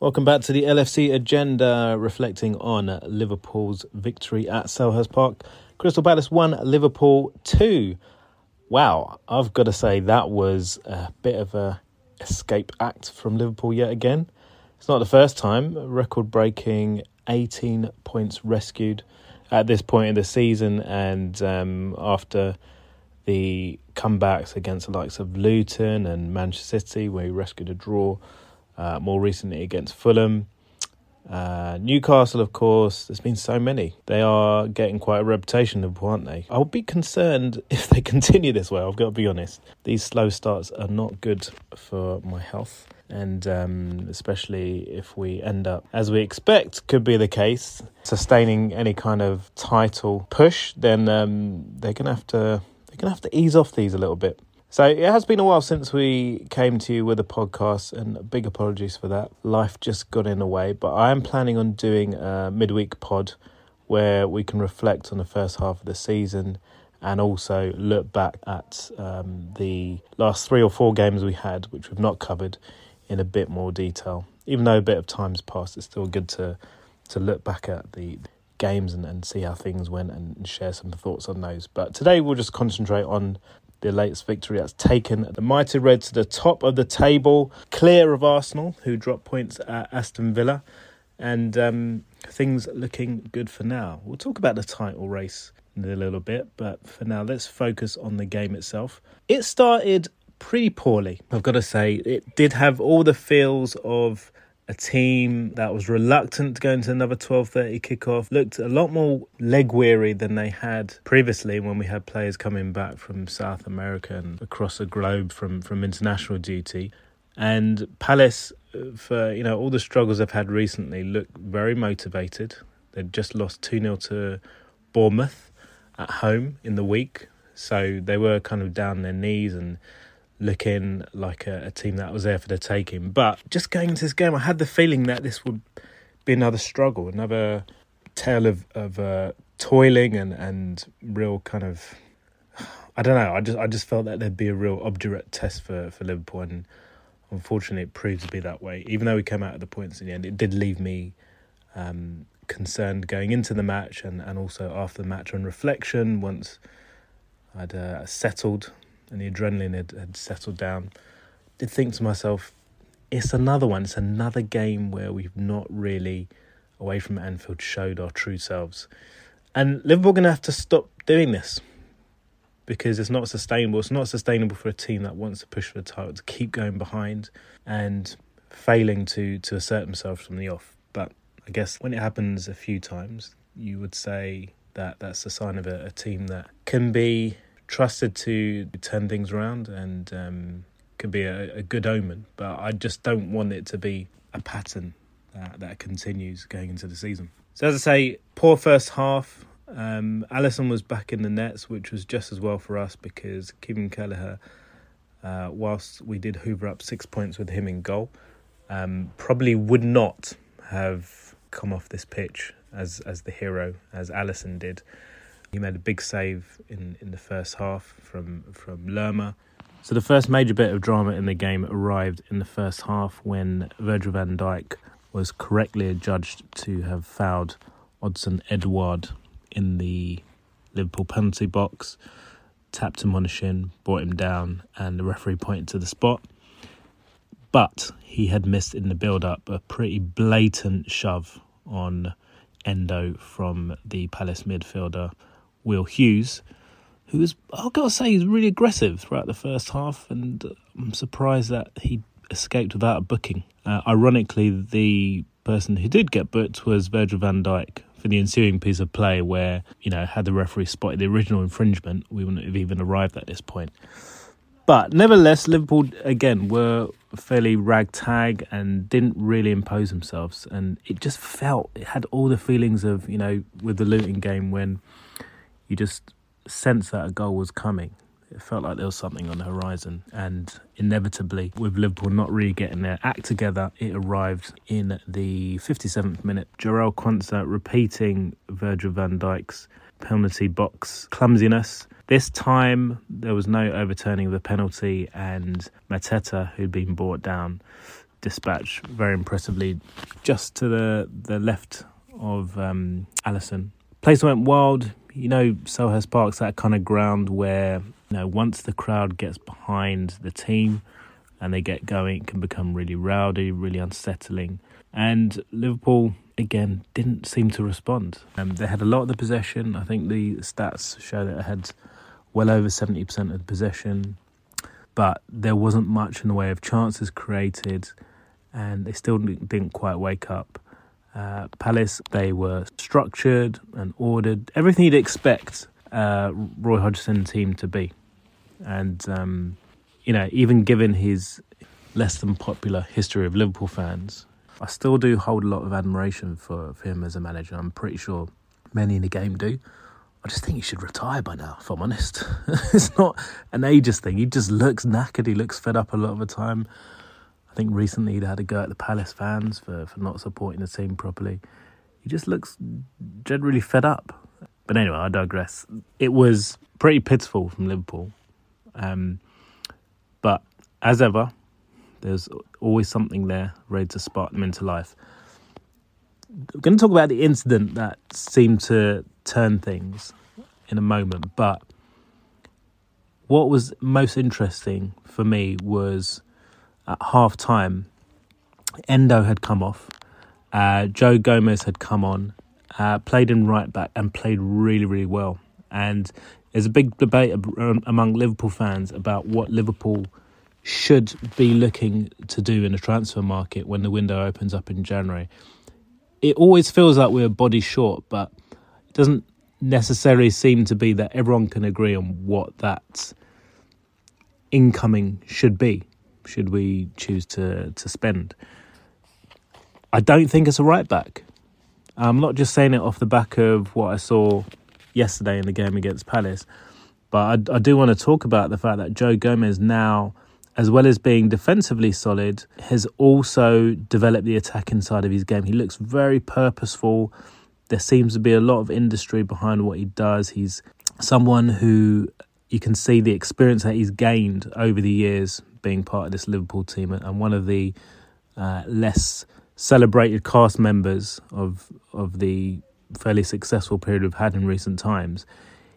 Welcome back to the LFC agenda, reflecting on Liverpool's victory at Selhurst Park. Crystal Palace 1, Liverpool 2. Wow, I've got to say that was a bit of a escape act from Liverpool yet again. It's not the first time, record breaking 18 points rescued at this point in the season, and um, after the comebacks against the likes of Luton and Manchester City, where he rescued a draw uh, more recently against Fulham. Uh, Newcastle, of course, there's been so many. They are getting quite a reputation, aren't they? I would be concerned if they continue this way, I've got to be honest. These slow starts are not good for my health. And um, especially if we end up, as we expect, could be the case, sustaining any kind of title push, then um, they're gonna have to they're gonna have to ease off these a little bit. So it has been a while since we came to you with a podcast, and big apologies for that. Life just got in the way, but I am planning on doing a midweek pod where we can reflect on the first half of the season and also look back at um, the last three or four games we had, which we've not covered in a bit more detail. Even though a bit of time's passed, it's still good to to look back at the games and, and see how things went and share some thoughts on those. But today we'll just concentrate on the latest victory that's taken the mighty Red to the top of the table, clear of Arsenal, who dropped points at Aston Villa, and um, things looking good for now. We'll talk about the title race in a little bit, but for now, let's focus on the game itself. It started pretty poorly, I've got to say. It did have all the feels of a team that was reluctant to go into another 12:30 kickoff looked a lot more leg weary than they had previously when we had players coming back from South America and across the globe from from international duty. And Palace uh, for you know all the struggles they've had recently look very motivated. They'd just lost 2-0 to Bournemouth at home in the week. So they were kind of down their knees and looking like a, a, team that was there for the taking. But just going into this game, I had the feeling that this would be another struggle, another tale of of uh, toiling and and real kind of. I don't know. I just I just felt that there'd be a real obdurate test for for Liverpool, and unfortunately, it proved to be that way. Even though we came out of the points in the end, it did leave me um, concerned going into the match, and and also after the match on reflection once I'd uh, settled and the adrenaline had, had settled down, did think to myself, it's another one. It's another game where we've not really, away from Anfield, showed our true selves. And Liverpool are going to have to stop doing this because it's not sustainable. It's not sustainable for a team that wants to push for the title to keep going behind and failing to to assert themselves from the off. But I guess when it happens a few times, you would say that that's a sign of a, a team that can be trusted to turn things around and um, could be a, a, good omen. But I just don't want it to be a pattern that, that continues going into the season. So as I say, poor first half. Um, Alisson was back in the nets, which was just as well for us because Kevin Kelleher, uh, whilst we did hoover up six points with him in goal, um, probably would not have come off this pitch as as the hero as Alisson did. He made a big save in, in the first half from from Lerma. So the first major bit of drama in the game arrived in the first half when Virgil van Dijk was correctly adjudged to have fouled Odsonne Edouard in the Liverpool penalty box, tapped him on the shin, brought him down, and the referee pointed to the spot. But he had missed in the build up a pretty blatant shove on Endo from the Palace midfielder Will Hughes, who was, I've got to say, he's really aggressive throughout the first half, and I'm surprised that he escaped without a booking. Uh, ironically, the person who did get booked was Virgil van Dijk for the ensuing piece of play where, you know, had the referee spotted the original infringement, we wouldn't have even arrived at this point. But nevertheless, Liverpool again were fairly ragtag and didn't really impose themselves, and it just felt it had all the feelings of you know with the Luton game when you just sense that a goal was coming. It felt like there was something on the horizon, and inevitably, with Liverpool not really getting their act together, it arrived in the 57th minute. Jarell Quansah repeating Virgil van Dijk's penalty box clumsiness. This time, there was no overturning of the penalty, and Mateta, who'd been brought down, dispatched very impressively just to the, the left of um, Alisson. Place went wild. You know, Selhurst Park's that kind of ground where, you know, once the crowd gets behind the team and they get going, it can become really rowdy, really unsettling. And Liverpool, again, didn't seem to respond. Um, they had a lot of the possession. I think the stats show that they had well over 70% of the possession, but there wasn't much in the way of chances created, and they still didn't quite wake up. Uh, Palace, they were structured and ordered, everything you'd expect uh, Roy Hodgson team to be. And, um, you know, even given his less than popular history of Liverpool fans, I still do hold a lot of admiration for, for him as a manager. I'm pretty sure many in the game do. I just think he should retire by now, if I'm honest. it's not an ageist thing. He just looks knackered. He looks fed up a lot of the time. Think recently he'd had a go at the Palace fans for, for not supporting the team properly. He just looks generally fed up. But anyway, I digress. It was pretty pitiful from Liverpool. Um, but as ever, there's always something there ready to spark them into life. We're going to talk about the incident that seemed to turn things in a moment, but what was most interesting for me was at half time, Endo had come off, uh, Joe Gomez had come on, uh, played in right back, and played really, really well. And there's a big debate among Liverpool fans about what Liverpool should be looking to do in the transfer market when the window opens up in January. It always feels like we're body short, but it doesn't necessarily seem to be that everyone can agree on what that incoming should be, should we choose to, to spend. I don't think it's a right back. I'm not just saying it off the back of what I saw yesterday in the game against Palace, but I, I do want to talk about the fact that Joe Gomez now, as well as being defensively solid, has also developed the attacking side of his game. He looks very purposeful there seems to be a lot of industry behind what he does. He's someone who you can see the experience that he's gained over the years being part of this Liverpool team and one of the uh, less celebrated cast members of of the fairly successful period we've had in recent times.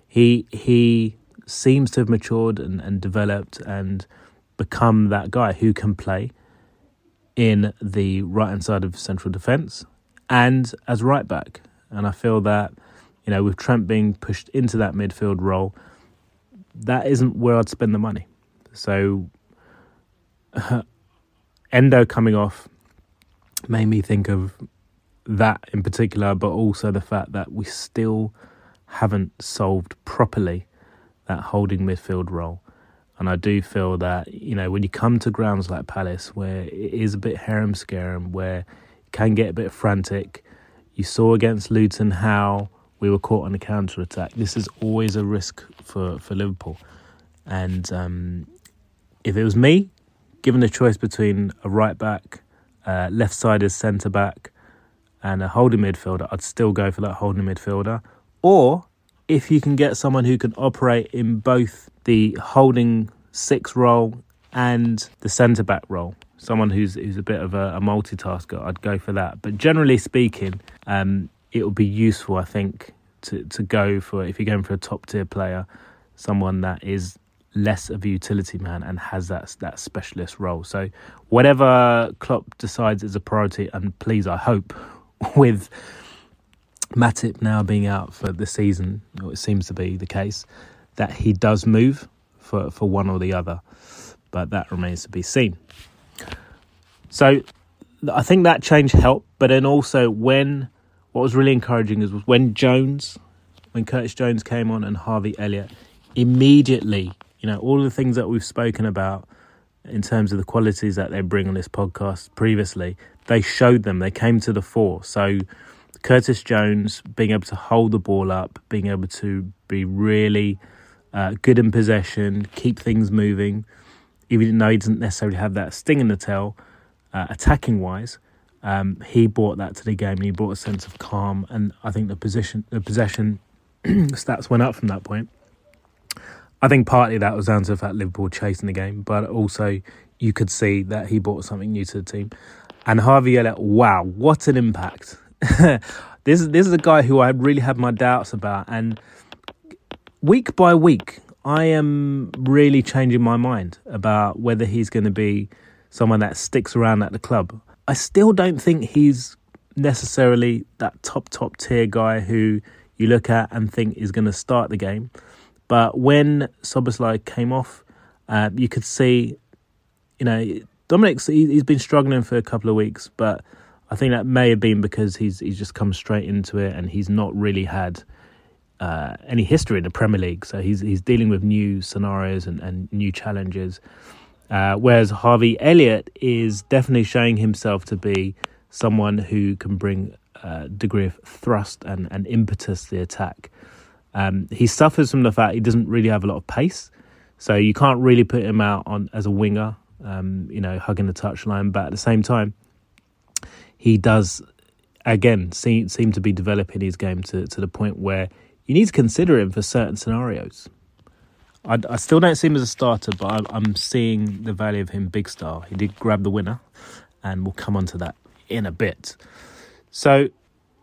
He he seems to have matured and, and developed and become that guy who can play in the right hand side of central defence and as right back. And I feel that, you know, with Trent being pushed into that midfield role, that isn't where I'd spend the money. So, Endo coming off made me think of that in particular, but also the fact that we still haven't solved properly that holding midfield role. And I do feel that, you know, when you come to grounds like Palace, where it is a bit harem scarum, where it can get a bit frantic, you saw against Luton how we were caught on a counter attack. This is always a risk for, for Liverpool. And um, if it was me, given the choice between a right back, uh, left sided centre back, and a holding midfielder, I'd still go for that holding midfielder. Or if you can get someone who can operate in both the holding six role and the centre back role, someone who's who's a bit of a, a multitasker, I'd go for that. But generally speaking, um, it would be useful, I think, to to go for if you're going for a top tier player, someone that is less of a utility man and has that that specialist role. So whatever Klopp decides is a priority, and please, I hope with Matip now being out for the season, it seems to be the case, that he does move for for one or the other, but that remains to be seen. So I think that change helped, but then also when what was really encouraging is when Jones, when Curtis Jones came on and Harvey Elliott, immediately, you know, all the things that we've spoken about in terms of the qualities that they bring on this podcast previously, they showed them, they came to the fore. So Curtis Jones being able to hold the ball up, being able to be really uh, good in possession, keep things moving, even though he doesn't necessarily have that sting in the tail uh, attacking wise, um, he brought that to the game and he brought a sense of calm. And I think the position, the possession stats went up from that point. I think partly that was down to the fact Liverpool chasing the game, but also you could see that he brought something new to the team. And Harvey Elliott, wow, what an impact! this is this is a guy who I really had my doubts about, and week by week, I am really changing my mind about whether he's going to be someone that sticks around at the club. I still don't think he's necessarily that top top tier guy who you look at and think is going to start the game. But when Szoboszlai came off, uh, you could see, you know, Dominic's he, he's been struggling for a couple of weeks, but I think that may have been because he's he's just come straight into it and he's not really had uh, any history in the Premier League. So he's he's dealing with new scenarios and, and new challenges. Uh, whereas Harvey Elliott is definitely showing himself to be someone who can bring a degree of thrust and, and impetus to the attack. Um, he suffers from the fact he doesn't really have a lot of pace, so you can't really put him out on as a winger, um, you know, hugging the touchline. But at the same time, he does again seem seem to be developing his game to to the point where you need to consider him for certain scenarios. I, I still don't see him as a starter, but I, I'm seeing the value of him big star. He did grab the winner, and we'll come on to that in a bit. So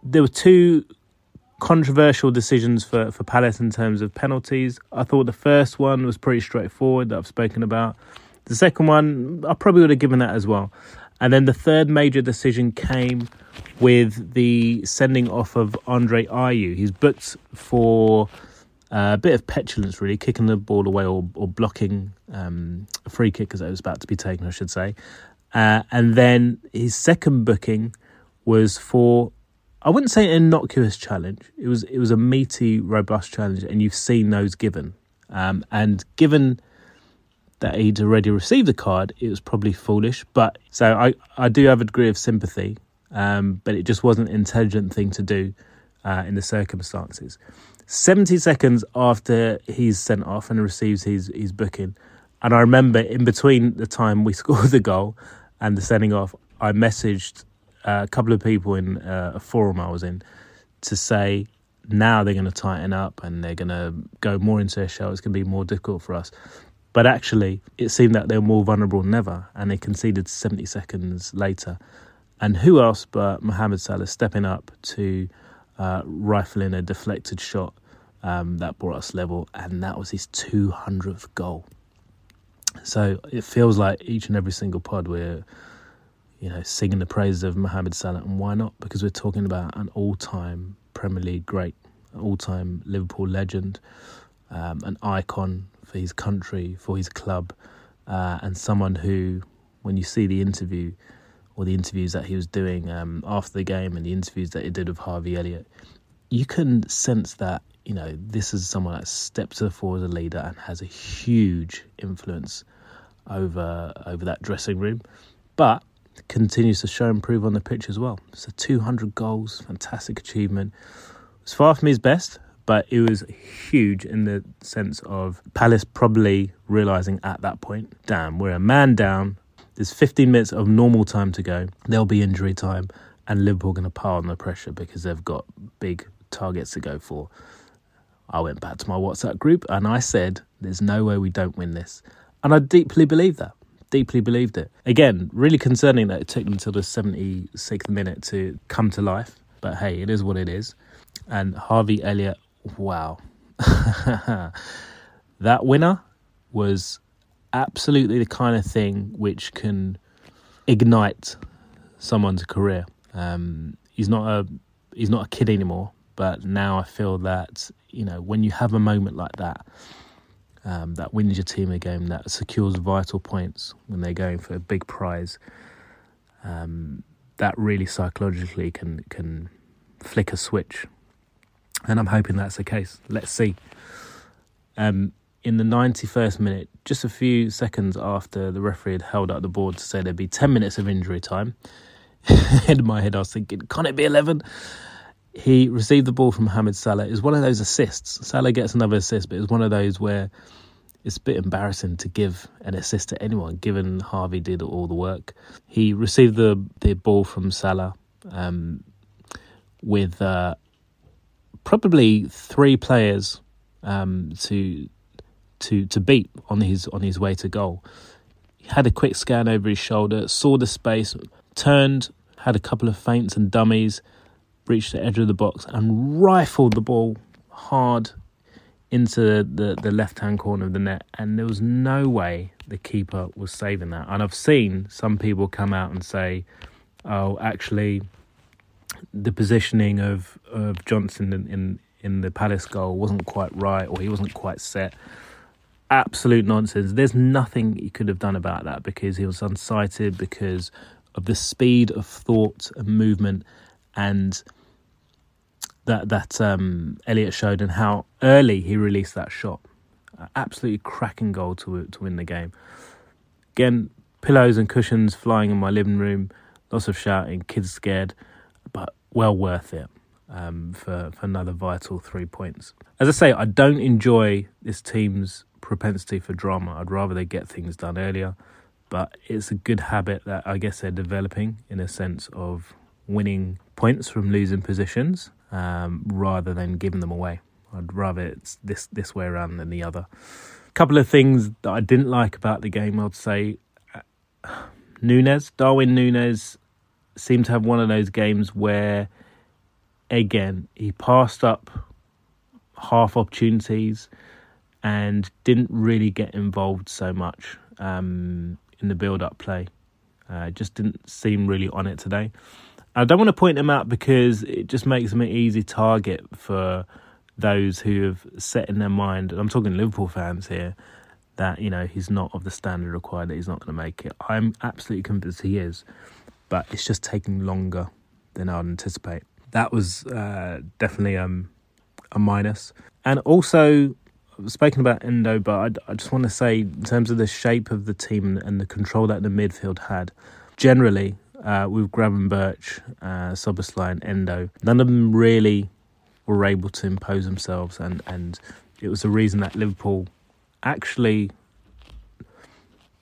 there were two controversial decisions for, for Palace in terms of penalties. I thought the first one was pretty straightforward that I've spoken about. The second one, I probably would have given that as well. And then the third major decision came with the sending off of Andre Ayew. He's booked for uh, a bit of petulance, really, kicking the ball away or, or blocking um, a free kick as it was about to be taken, I should say. Uh, and then his second booking was for I wouldn't say an innocuous challenge. It was it was a meaty, robust challenge, and you've seen those given. Um, and given that he'd already received the card, it was probably foolish. But so I, I do have a degree of sympathy, um, but it just wasn't an intelligent thing to do uh, in the circumstances. 70 seconds after he's sent off and receives his, his booking, and I remember in between the time we scored the goal and the sending off, I messaged a couple of people in uh, a forum I was in to say now they're going to tighten up and they're going to go more into their shell. It's going to be more difficult for us. But actually, it seemed that they were more vulnerable than ever, and they conceded 70 seconds later. And who else but Mohamed Salah stepping up to uh, rifle in a deflected shot um, that brought us level, and that was his 200th goal. So it feels like each and every single pod we're, you know, singing the praises of Mohamed Salah, and why not? Because we're talking about an all-time Premier League great, all-time Liverpool legend, um, an icon for his country, for his club, uh, and someone who, when you see the interview or the interviews that he was doing um, after the game and the interviews that he did with Harvey Elliott, you can sense that you know, this is someone that steps fore as a leader and has a huge influence over over that dressing room, but continues to show and prove on the pitch as well. So 200 goals, fantastic achievement. It's far from his best, but it was huge in the sense of Palace probably realizing at that point, damn, we're a man down. There's 15 minutes of normal time to go. There'll be injury time, and Liverpool going to pile on the pressure because they've got big targets to go for. I went back to my WhatsApp group and I said, There's no way we don't win this. And I deeply believe that. Deeply believed it. Again, really concerning that it took them until the 76th minute to come to life. But hey, it is what it is. And Harvey Elliott, wow. that winner was absolutely the kind of thing which can ignite someone's career. Um, he's not a he's not a kid anymore, but now I feel that you know, when you have a moment like that, um, that wins your team a game, that secures vital points when they're going for a big prize, um, that really psychologically can can flick a switch. And I'm hoping that's the case. Let's see. Um, in the 91st minute, just a few seconds after the referee had held up the board to say there'd be 10 minutes of injury time, in my head I was thinking, can't it be 11? He received the ball from Mohamed Salah. It was one of those assists. Salah gets another assist, but it was one of those where it's a bit embarrassing to give an assist to anyone, given Harvey did all the work. He received the, the ball from Salah um, with uh, probably three players um, to to to beat on his on his way to goal. He had a quick scan over his shoulder, saw the space, turned, had a couple of feints and dummies, reached the edge of the box and rifled the ball hard into the, the left hand corner of the net. And there was no way the keeper was saving that. And I've seen some people come out and say, oh, actually, the positioning of, of Johnson in, in, in the Palace goal wasn't quite right or he wasn't quite set. Absolute nonsense. There's nothing he could have done about that because he was unsighted, because of the speed of thought and movement and that that um, Elliott showed and how early he released that shot. Absolutely cracking goal to to win the game. Again, pillows and cushions flying in my living room, lots of shouting, kids scared, but well worth it um, for for another vital three points. As I say, I don't enjoy this team's propensity for drama. I'd rather they get things done earlier, but it's a good habit that I guess they're developing in a sense of winning points from losing positions um, rather than giving them away. I'd rather it's this this way around than the other. A couple of things that I didn't like about the game, I'd say. Uh, Nunez, Darwin Nunez, seemed to have one of those games where, again, he passed up half opportunities and didn't really get involved so much um, in the build-up play. Uh, just didn't seem really on it today. I don't want to point them out because it just makes them an easy target for those who have set in their mind, and I'm talking Liverpool fans here, that you know he's not of the standard required, that he's not going to make it. I'm absolutely convinced he is, but it's just taking longer than I'd anticipate. That was uh, definitely um, a minus. and also spoken about Endo, but I, I just want to say in terms of the shape of the team and the control that the midfield had, generally uh, with Gravenberch, uh, Szoboszlai, and Endo, none of them really were able to impose themselves, and, and it was the reason that Liverpool actually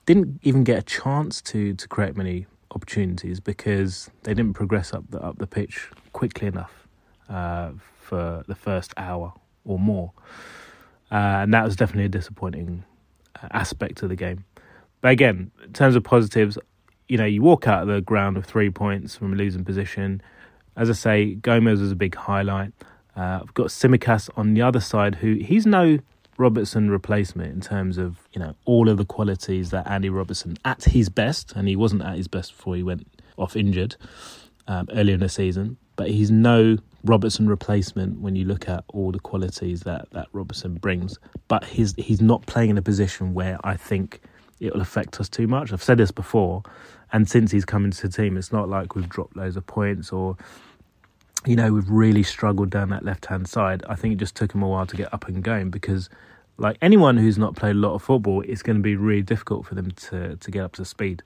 didn't even get a chance to to create many opportunities because they didn't progress up the up the pitch quickly enough uh, for the first hour or more, uh, and that was definitely a disappointing uh, aspect of the game. But again, in terms of positives, you know, you walk out of the ground with three points from a losing position. As I say, Gomez was a big highlight. Uh, I've got Tsimikas on the other side, who he's no Robertson replacement in terms of you know all of the qualities that Andy Robertson at his best, and he wasn't at his best before he went off injured um, earlier in the season. But he's no Robertson replacement when you look at all the qualities that that Robertson brings. But he's he's not playing in a position where I think it will affect us too much. I've said this before. And since he's come into the team, it's not like we've dropped loads of points or, you know, we've really struggled down that left hand side. I think it just took him a while to get up and going because, like anyone who's not played a lot of football, it's going to be really difficult for them to, to get up to speed.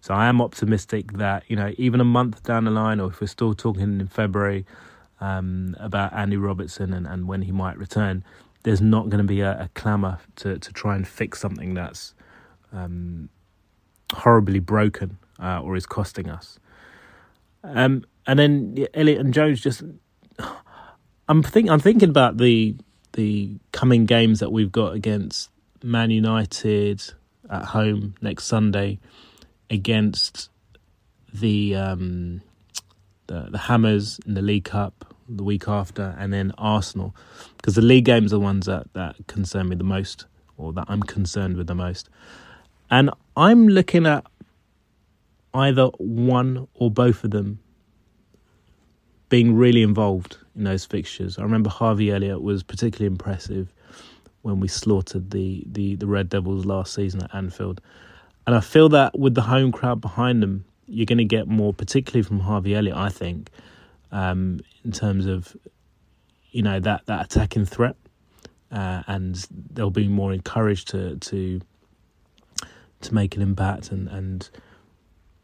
So I am optimistic that, you know, even a month down the line, or if we're still talking in February um, about Andy Robertson and, and when he might return, there's not going to be a, a clamour to, to try and fix something that's um, horribly broken uh, or is costing us. Um, and then Elliott and Jones just. I'm think I'm thinking about the the coming games that we've got against Man United at home next Sunday, against the um, the, the Hammers in the League Cup the week after, and then Arsenal, because the league games are the ones that that concern me the most, or that I'm concerned with the most. And I'm looking at either one or both of them being really involved in those fixtures. I remember Harvey Elliott was particularly impressive when we slaughtered the, the, the Red Devils last season at Anfield. And I feel that with the home crowd behind them, you're going to get more, particularly from Harvey Elliott, I think, um, in terms of, you know, that, that attacking threat. Uh, and they'll be more encouraged to, to to make an impact and, and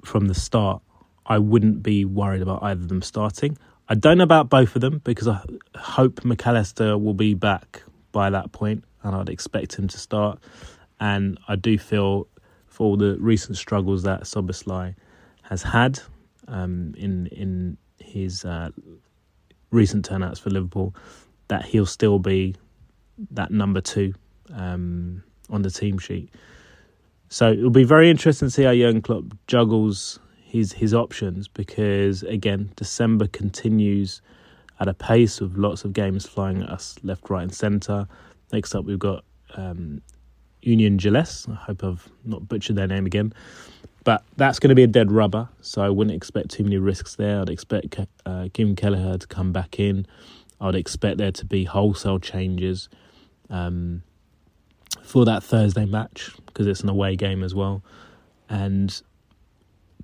from the start I wouldn't be worried about either of them starting. I don't know about both of them because I hope Mac Allister will be back by that point and I'd expect him to start. And I do feel for all the recent struggles that Szoboszlai has had um, in in his uh, recent turnouts for Liverpool, that he'll still be that number two um, on the team sheet. So it'll be very interesting to see how Jurgen Klopp juggles his his options because again, December continues at a pace with lots of games flying at us left, right, and centre. Next up, we've got um, Union Gilles. I hope I've not butchered their name again. But that's going to be a dead rubber, so I wouldn't expect too many risks there. I'd expect uh, Kim Kelleher to come back in. I'd expect there to be wholesale changes um, for that Thursday match because it's an away game as well. And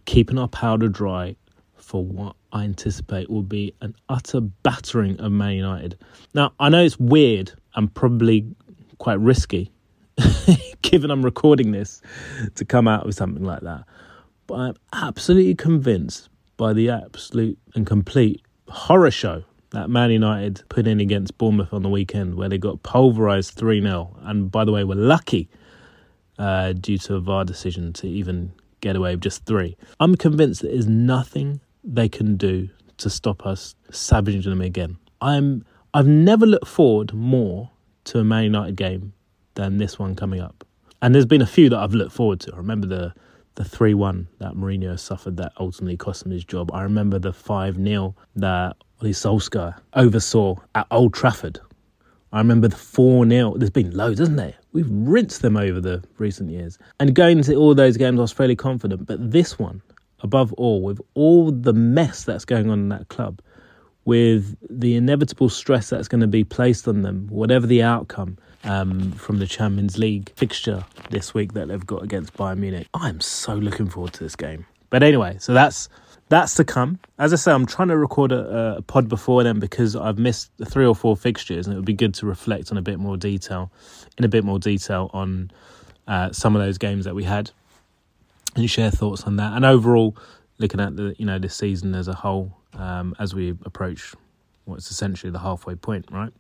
keeping our powder dry for what I anticipate will be an utter battering of Man United. Now, I know it's weird and probably quite risky, given I'm recording this, to come out with something like that. But I'm absolutely convinced by the absolute and complete horror show that Man United put in against Bournemouth on the weekend, where they got pulverised 3 0. And by the way, were lucky uh, due to a VAR decision to even get away with just three. I'm convinced that there's nothing they can do to stop us savaging them again. I'm I've never looked forward more to a Man United game than this one coming up. And there's been a few that I've looked forward to. I remember the the three one that Mourinho suffered that ultimately cost him his job. I remember the five 0 that Ole Solskjaer oversaw at Old Trafford. I remember the 4 0. There's been loads, hasn't there? We've rinsed them over the recent years. And going into all those games, I was fairly confident. But this one, above all, with all the mess that's going on in that club, with the inevitable stress that's going to be placed on them, whatever the outcome um, from the Champions League fixture this week that they've got against Bayern Munich, I'm so looking forward to this game. But anyway, so that's that's to come. As I say, I'm trying to record a, a, pod before then because I've missed three or four fixtures, and it would be good to reflect on a bit more detail, in a bit more detail on uh, some of those games that we had, and share thoughts on that. And overall, looking at the you know this season as a whole, um, as we approach what's essentially the halfway point, right?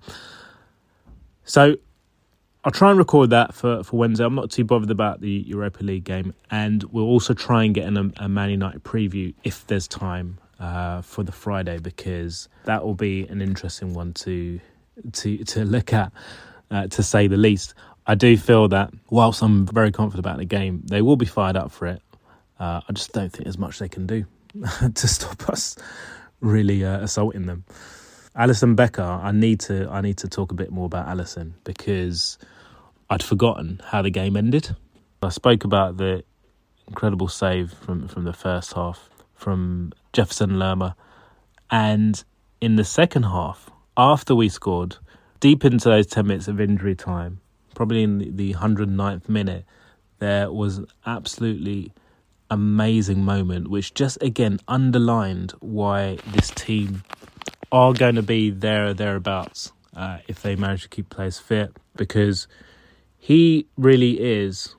So I'll try and record that for, for Wednesday. I'm not too bothered about the Europa League game, and we'll also try and get an, a Man United preview if there's time uh, for the Friday because that will be an interesting one to to to look at, uh, to say the least. I do feel that whilst I'm very confident about the game, they will be fired up for it. Uh, I just don't think there's much they can do to stop us really uh, assaulting them. Alisson Becker, I need to I need to talk a bit more about Alisson because I'd forgotten how the game ended. I spoke about the incredible save from from the first half from Jefferson Lerma, and in the second half, after we scored, deep into those ten minutes of injury time, probably in the 109th minute, there was an absolutely amazing moment, which just again underlined why this team are going to be there or thereabouts uh, if they manage to keep players fit because he really is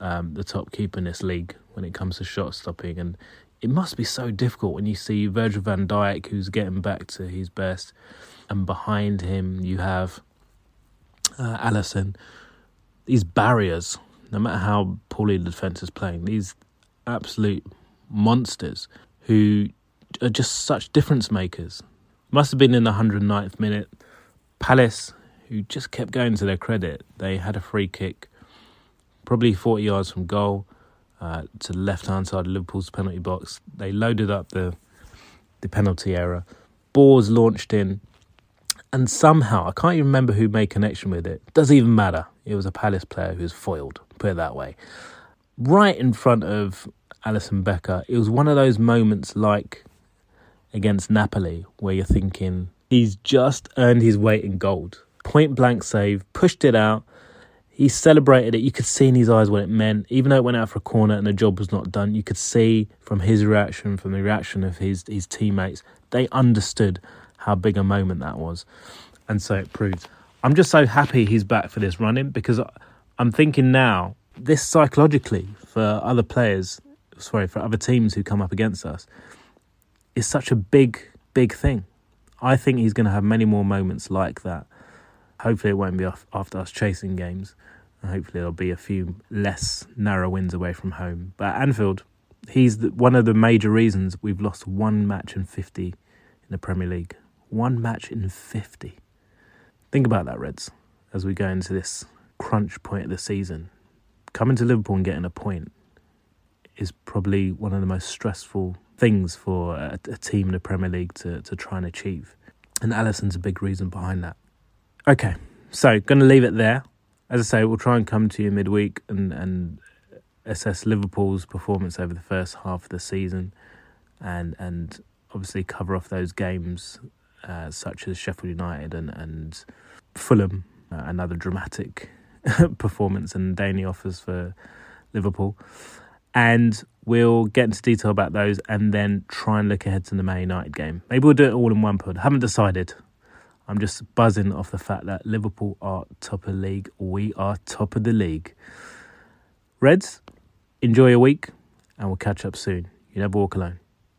um, the top keeper in this league when it comes to shot stopping. And it must be so difficult when you see Virgil van Dijk who's getting back to his best and behind him you have uh, Alisson. These barriers no matter how poorly the defence is playing these absolute monsters who are just such difference makers must have been in the 109th minute. Palace, who just kept going to their credit, they had a free kick, probably 40 yards from goal, uh, to the left hand side of Liverpool's penalty box. They loaded up the the penalty area. Balls launched in, and somehow I can't even remember who made connection with it. Doesn't even matter. It was a Palace player who was foiled. Put it that way. Right in front of Alisson Becker, it was one of those moments like against Napoli where you're thinking he's just earned his weight in gold. Point blank save, pushed it out. He celebrated it. You could see in his eyes what it meant. Even though it went out for a corner and the job was not done, you could see from his reaction, from the reaction of his, his teammates, they understood how big a moment that was. And so it proved. I'm just so happy he's back for this running because I'm thinking now, this psychologically for other players, sorry, for other teams who come up against us, is such a big, big thing. I think he's going to have many more moments like that. Hopefully, it won't be after us chasing games. And hopefully, there'll be a few less narrow wins away from home. But Anfield, he's one of the major reasons we've lost one match in 50 in the Premier League. One match in 50. Think about that, Reds, as we go into this crunch point of the season. coming to Liverpool and getting a point is probably one of the most stressful things for a, a team in the Premier League to, to try and achieve. And Alisson's a big reason behind that. Okay, so going to leave it there. As I say, we'll try and come to you midweek and, and assess Liverpool's performance over the first half of the season and and obviously cover off those games uh, such as Sheffield United and, and Fulham, uh, another dramatic performance and daily offers for Liverpool. And we'll get into detail about those and then try and look ahead to the Man United game. Maybe we'll do it all in one pod. Haven't decided. I'm just buzzing off the fact that Liverpool are top of the league. We are top of the league. Reds, enjoy your week and we'll catch up soon. You never walk alone.